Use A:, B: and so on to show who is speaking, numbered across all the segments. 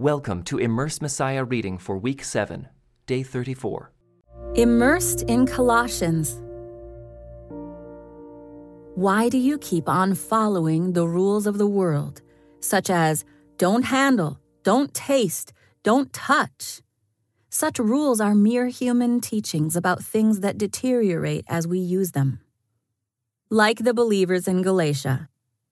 A: Welcome to Immerse Messiah reading for week 7, day 34.
B: Immersed in Colossians. Why do you keep on following the rules of the world, such as don't handle, don't taste, don't touch? Such rules are mere human teachings about things that deteriorate as we use them. Like the believers in Galatia,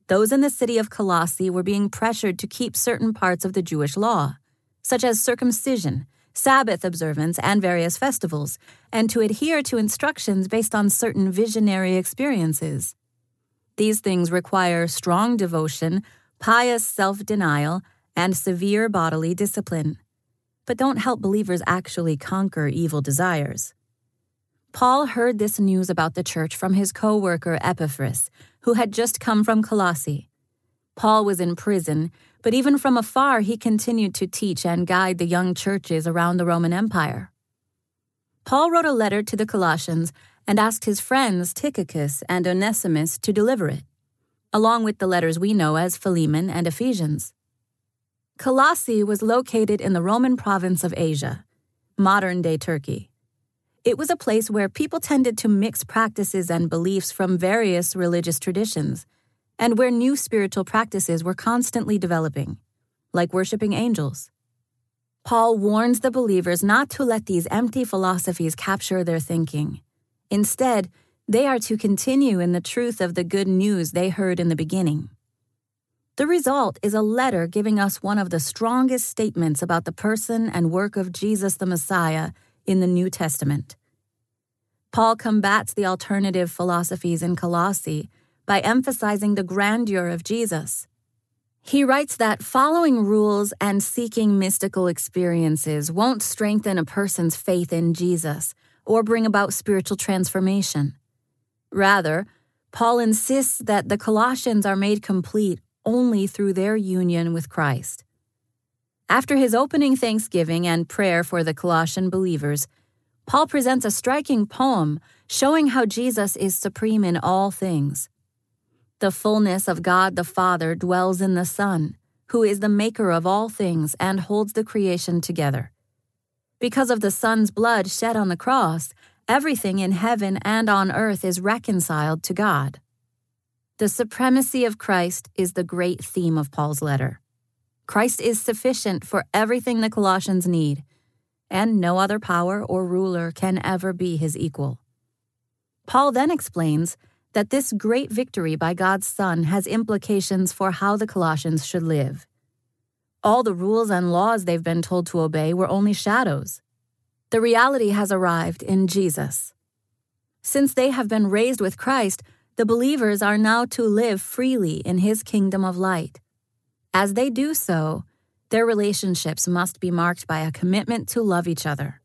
B: those in the city of Colossae were being pressured to keep certain parts of the Jewish law, such as circumcision, Sabbath observance, and various festivals, and to adhere to instructions based on certain visionary experiences. These things require strong devotion, pious self denial, and severe bodily discipline, but don't help believers actually conquer evil desires. Paul heard this news about the church from his co worker Epaphras, who had just come from Colossae. Paul was in prison, but even from afar he continued to teach and guide the young churches around the Roman Empire. Paul wrote a letter to the Colossians and asked his friends Tychicus and Onesimus to deliver it, along with the letters we know as Philemon and Ephesians. Colossae was located in the Roman province of Asia, modern day Turkey. It was a place where people tended to mix practices and beliefs from various religious traditions, and where new spiritual practices were constantly developing, like worshiping angels. Paul warns the believers not to let these empty philosophies capture their thinking. Instead, they are to continue in the truth of the good news they heard in the beginning. The result is a letter giving us one of the strongest statements about the person and work of Jesus the Messiah in the New Testament. Paul combats the alternative philosophies in Colossae by emphasizing the grandeur of Jesus. He writes that following rules and seeking mystical experiences won't strengthen a person's faith in Jesus or bring about spiritual transformation. Rather, Paul insists that the Colossians are made complete only through their union with Christ. After his opening thanksgiving and prayer for the Colossian believers, Paul presents a striking poem showing how Jesus is supreme in all things. The fullness of God the Father dwells in the Son, who is the maker of all things and holds the creation together. Because of the Son's blood shed on the cross, everything in heaven and on earth is reconciled to God. The supremacy of Christ is the great theme of Paul's letter. Christ is sufficient for everything the Colossians need, and no other power or ruler can ever be his equal. Paul then explains that this great victory by God's Son has implications for how the Colossians should live. All the rules and laws they've been told to obey were only shadows. The reality has arrived in Jesus. Since they have been raised with Christ, the believers are now to live freely in his kingdom of light. As they do so, their relationships must be marked by a commitment to love each other.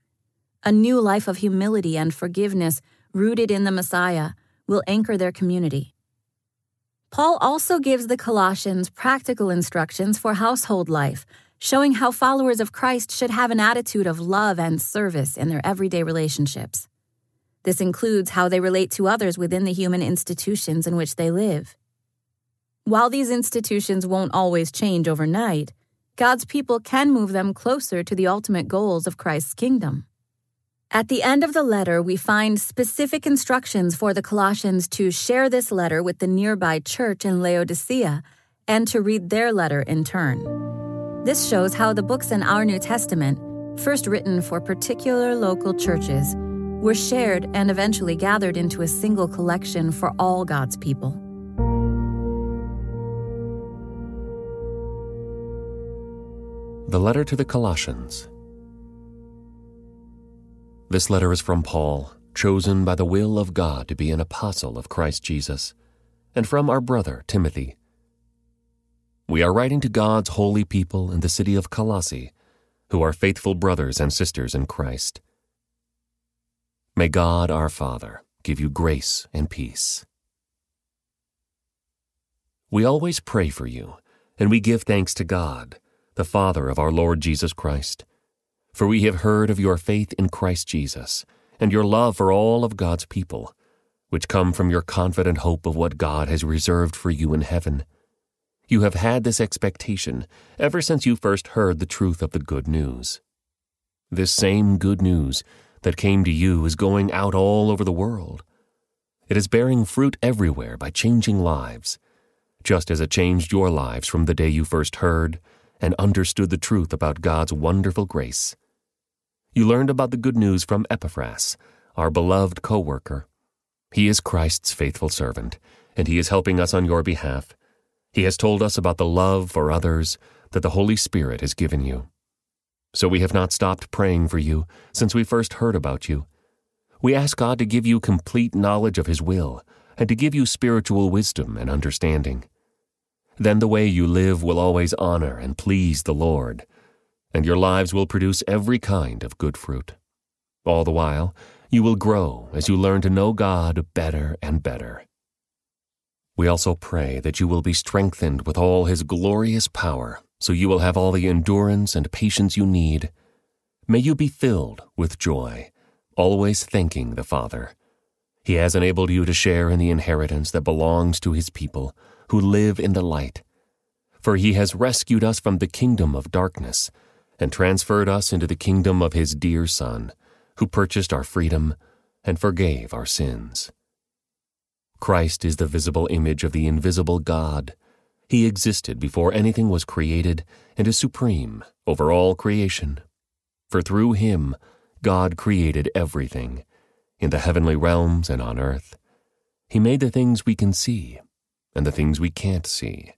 B: A new life of humility and forgiveness rooted in the Messiah will anchor their community. Paul also gives the Colossians practical instructions for household life, showing how followers of Christ should have an attitude of love and service in their everyday relationships. This includes how they relate to others within the human institutions in which they live. While these institutions won't always change overnight, God's people can move them closer to the ultimate goals of Christ's kingdom. At the end of the letter, we find specific instructions for the Colossians to share this letter with the nearby church in Laodicea and to read their letter in turn. This shows how the books in our New Testament, first written for particular local churches, were shared and eventually gathered into a single collection for all God's people.
C: The letter to the Colossians. This letter is from Paul, chosen by the will of God to be an apostle of Christ Jesus, and from our brother Timothy. We are writing to God's holy people in the city of Colossae, who are faithful brothers and sisters in Christ. May God our Father give you grace and peace. We always pray for you, and we give thanks to God the Father of our Lord Jesus Christ. For we have heard of your faith in Christ Jesus, and your love for all of God's people, which come from your confident hope of what God has reserved for you in heaven. You have had this expectation ever since you first heard the truth of the good news. This same good news that came to you is going out all over the world. It is bearing fruit everywhere by changing lives, just as it changed your lives from the day you first heard and understood the truth about God's wonderful grace. You learned about the good news from Epaphras, our beloved co worker. He is Christ's faithful servant, and he is helping us on your behalf he has told us about the love for others that the Holy Spirit has given you. So we have not stopped praying for you since we first heard about you. We ask God to give you complete knowledge of His will and to give you spiritual wisdom and understanding. Then the way you live will always honor and please the Lord, and your lives will produce every kind of good fruit. All the while, you will grow as you learn to know God better and better. We also pray that you will be strengthened with all his glorious power, so you will have all the endurance and patience you need. May you be filled with joy, always thanking the Father. He has enabled you to share in the inheritance that belongs to his people, who live in the light. For he has rescued us from the kingdom of darkness and transferred us into the kingdom of his dear Son, who purchased our freedom and forgave our sins. Christ is the visible image of the invisible God. He existed before anything was created and is supreme over all creation. For through him, God created everything, in the heavenly realms and on earth. He made the things we can see and the things we can't see,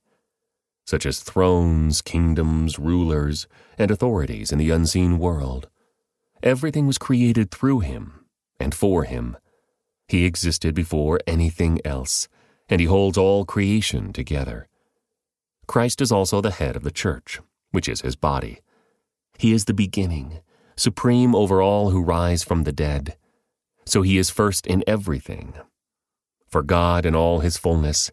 C: such as thrones, kingdoms, rulers, and authorities in the unseen world. Everything was created through him and for him he existed before anything else, and he holds all creation together. Christ is also the head of the church, which is his body. He is the beginning, supreme over all who rise from the dead. So he is first in everything. For God in all his fullness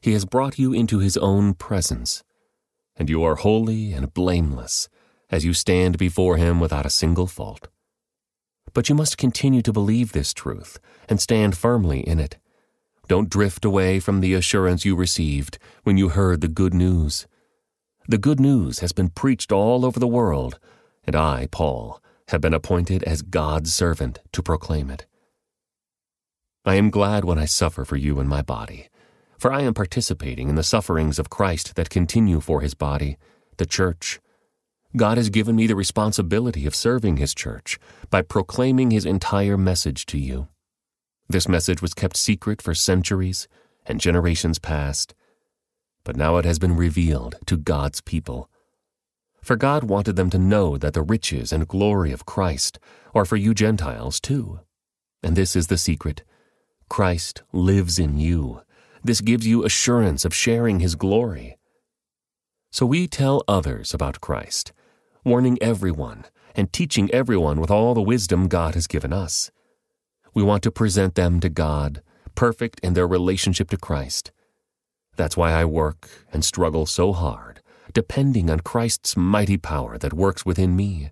C: he has brought you into his own presence, and you are holy and blameless as you stand before him without a single fault. But you must continue to believe this truth and stand firmly in it. Don't drift away from the assurance you received when you heard the good news. The good news has been preached all over the world, and I, Paul, have been appointed as God's servant to proclaim it. I am glad when I suffer for you in my body, for I am participating in the sufferings of Christ that continue for his body, the church God has given me the responsibility of serving His church by proclaiming His entire message to you. This message was kept secret for centuries and generations past, but now it has been revealed to God's people. For God wanted them to know that the riches and glory of Christ are for you Gentiles too. And this is the secret Christ lives in you. This gives you assurance of sharing His glory. So we tell others about Christ warning everyone and teaching everyone with all the wisdom God has given us. We want to present them to God, perfect in their relationship to Christ. That's why I work and struggle so hard, depending on Christ's mighty power that works within me.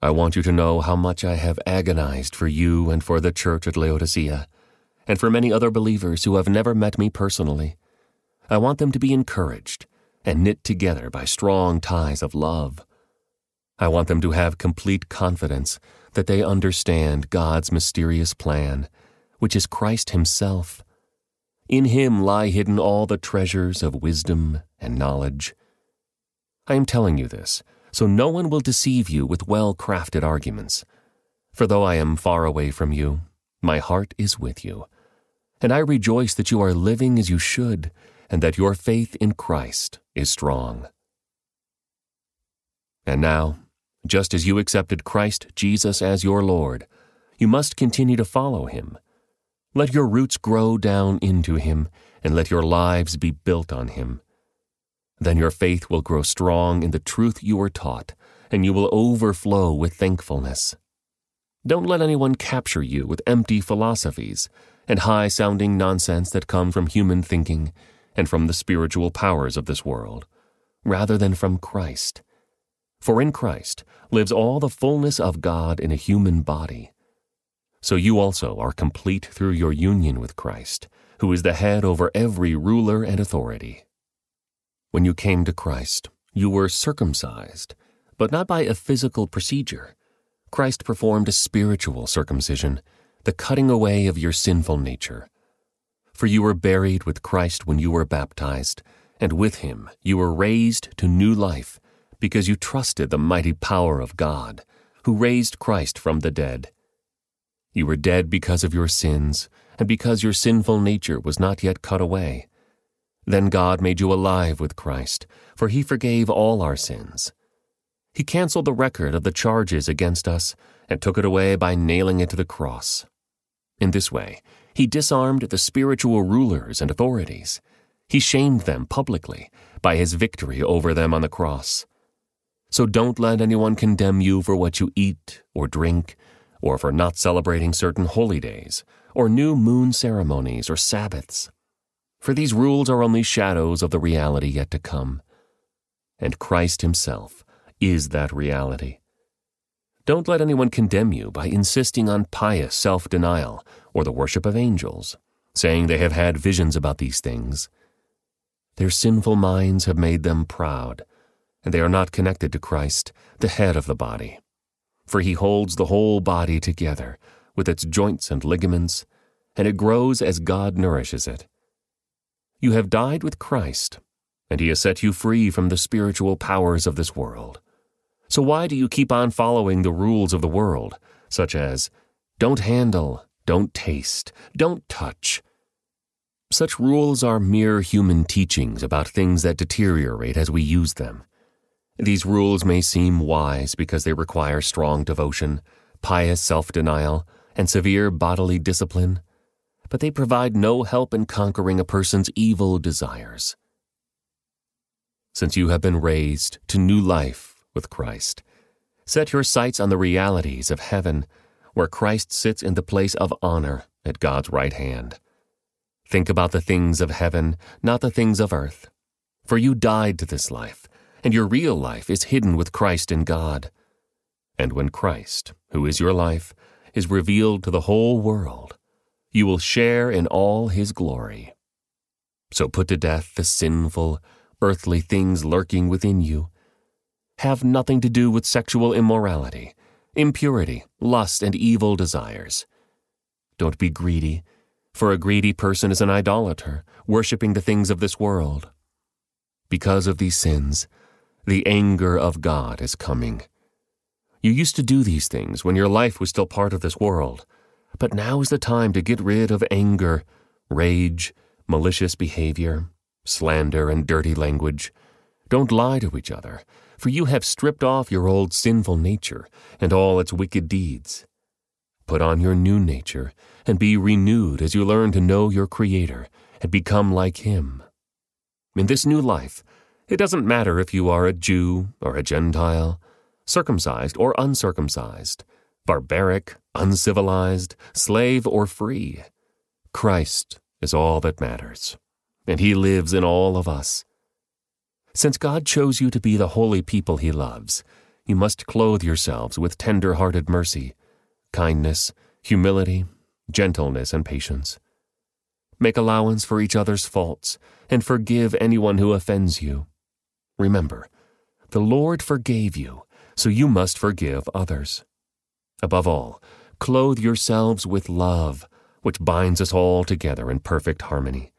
C: I want you to know how much I have agonized for you and for the church at Laodicea, and for many other believers who have never met me personally. I want them to be encouraged and knit together by strong ties of love. I want them to have complete confidence that they understand God's mysterious plan, which is Christ Himself. In Him lie hidden all the treasures of wisdom and knowledge. I am telling you this, so no one will deceive you with well crafted arguments. For though I am far away from you, my heart is with you. And I rejoice that you are living as you should and that your faith in Christ is strong. And now, just as you accepted Christ Jesus as your Lord, you must continue to follow him. Let your roots grow down into him, and let your lives be built on him. Then your faith will grow strong in the truth you were taught, and you will overflow with thankfulness. Don't let anyone capture you with empty philosophies and high sounding nonsense that come from human thinking and from the spiritual powers of this world, rather than from Christ. For in Christ lives all the fullness of God in a human body. So you also are complete through your union with Christ, who is the head over every ruler and authority. When you came to Christ, you were circumcised, but not by a physical procedure. Christ performed a spiritual circumcision, the cutting away of your sinful nature. For you were buried with Christ when you were baptized, and with him you were raised to new life, because you trusted the mighty power of God, who raised Christ from the dead. You were dead because of your sins, and because your sinful nature was not yet cut away. Then God made you alive with Christ, for he forgave all our sins. He canceled the record of the charges against us and took it away by nailing it to the cross. In this way, he disarmed the spiritual rulers and authorities. He shamed them publicly by his victory over them on the cross. So don't let anyone condemn you for what you eat or drink, or for not celebrating certain holy days, or new moon ceremonies or Sabbaths for these rules are only shadows of the reality yet to come. And Christ Himself is that reality. Don't let anyone condemn you by insisting on pious self denial or the worship of angels, saying they have had visions about these things. Their sinful minds have made them proud, and they are not connected to Christ, the head of the body. For he holds the whole body together, with its joints and ligaments, and it grows as God nourishes it. You have died with Christ, and he has set you free from the spiritual powers of this world. So why do you keep on following the rules of the world, such as don't handle, don't taste, don't touch? Such rules are mere human teachings about things that deteriorate as we use them. These rules may seem wise because they require strong devotion, pious self denial, and severe bodily discipline but they provide no help in conquering a person's evil desires. Since you have been raised to new life with Christ, set your sights on the realities of heaven, where Christ sits in the place of honor at God's right hand. Think about the things of heaven, not the things of earth. For you died to this life, and your real life is hidden with Christ in God. And when Christ, who is your life, is revealed to the whole world, you will share in all his glory. So put to death the sinful, earthly things lurking within you. Have nothing to do with sexual immorality, impurity, lust, and evil desires. Don't be greedy, for a greedy person is an idolater, worshipping the things of this world. Because of these sins, the anger of God is coming. You used to do these things when your life was still part of this world. But now is the time to get rid of anger, rage, malicious behavior, slander, and dirty language. Don't lie to each other, for you have stripped off your old sinful nature and all its wicked deeds. Put on your new nature and be renewed as you learn to know your Creator and become like Him. In this new life, it doesn't matter if you are a Jew or a Gentile, circumcised or uncircumcised barbaric, uncivilized, slave, or free. Christ is all that matters, and He lives in all of us. Since God chose you to be the holy people He loves, you must clothe yourselves with tender hearted mercy, kindness, humility, gentleness, and patience. Make allowance for each other's faults, and forgive anyone who offends you. Remember, the Lord forgave you, so you must forgive others. Above all, clothe yourselves with love, which binds us all together in perfect harmony.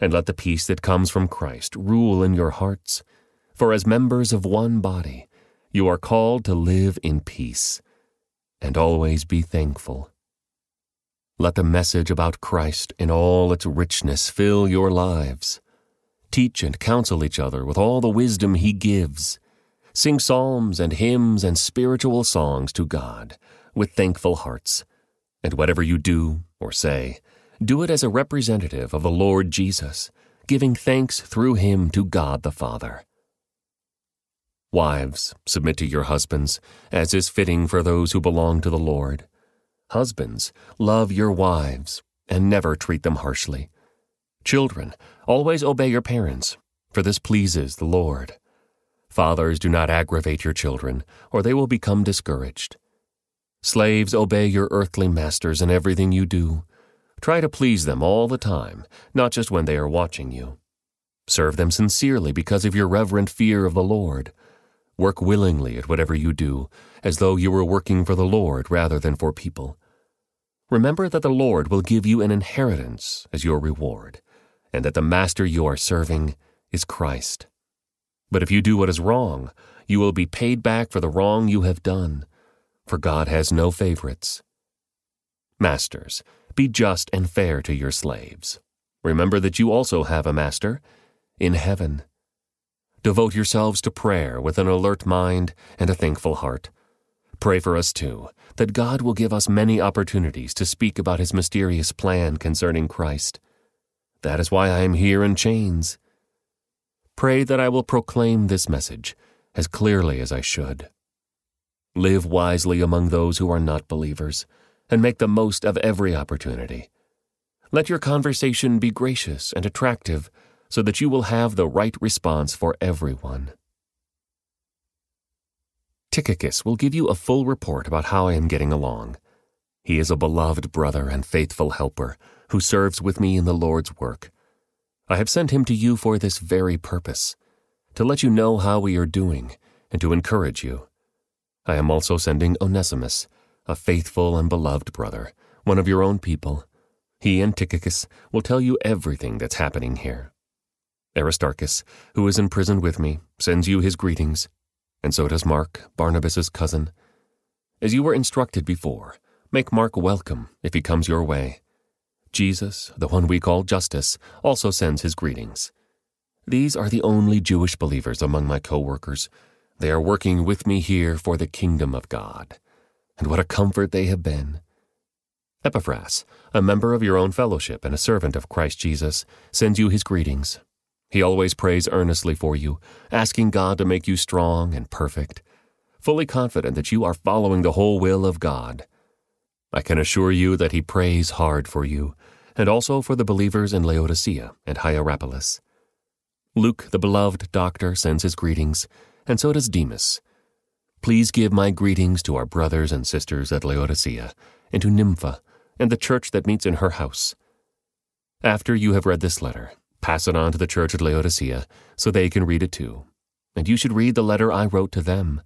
C: And let the peace that comes from Christ rule in your hearts, for as members of one body, you are called to live in peace, and always be thankful. Let the message about Christ in all its richness fill your lives. Teach and counsel each other with all the wisdom He gives Sing psalms and hymns and spiritual songs to God with thankful hearts. And whatever you do or say, do it as a representative of the Lord Jesus, giving thanks through him to God the Father. Wives, submit to your husbands, as is fitting for those who belong to the Lord. Husbands, love your wives, and never treat them harshly. Children, always obey your parents, for this pleases the Lord. Fathers, do not aggravate your children, or they will become discouraged. Slaves, obey your earthly masters in everything you do. Try to please them all the time, not just when they are watching you. Serve them sincerely because of your reverent fear of the Lord. Work willingly at whatever you do, as though you were working for the Lord rather than for people. Remember that the Lord will give you an inheritance as your reward, and that the master you are serving is Christ. But if you do what is wrong, you will be paid back for the wrong you have done, for God has no favorites. Masters, be just and fair to your slaves. Remember that you also have a master in heaven. Devote yourselves to prayer with an alert mind and a thankful heart. Pray for us too, that God will give us many opportunities to speak about his mysterious plan concerning Christ. That is why I am here in chains. Pray that I will proclaim this message as clearly as I should. Live wisely among those who are not believers, and make the most of every opportunity. Let your conversation be gracious and attractive so that you will have the right response for everyone. Tychicus will give you a full report about how I am getting along. He is a beloved brother and faithful helper who serves with me in the Lord's work. I have sent him to you for this very purpose, to let you know how we are doing and to encourage you. I am also sending Onesimus, a faithful and beloved brother, one of your own people. He and Tychicus will tell you everything that's happening here. Aristarchus, who is in prison with me, sends you his greetings, and so does Mark, Barnabas's cousin. As you were instructed before, make Mark welcome if he comes your way. Jesus, the one we call Justus, also sends his greetings. These are the only Jewish believers among my co workers. They are working with me here for the kingdom of God. And what a comfort they have been. Epaphras, a member of your own fellowship and a servant of Christ Jesus, sends you his greetings. He always prays earnestly for you, asking God to make you strong and perfect, fully confident that you are following the whole will of God. I can assure you that he prays hard for you, and also for the believers in Laodicea and Hierapolis. Luke, the beloved doctor, sends his greetings, and so does Demas. Please give my greetings to our brothers and sisters at Laodicea, and to Nympha, and the church that meets in her house. After you have read this letter, Pass it on to the church at Laodicea so they can read it too. And you should read the letter I wrote to them.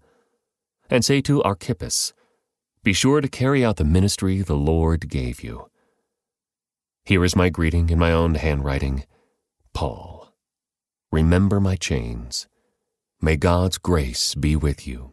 C: And say to Archippus, Be sure to carry out the ministry the Lord gave you. Here is my greeting in my own handwriting Paul. Remember my chains. May God's grace be with you.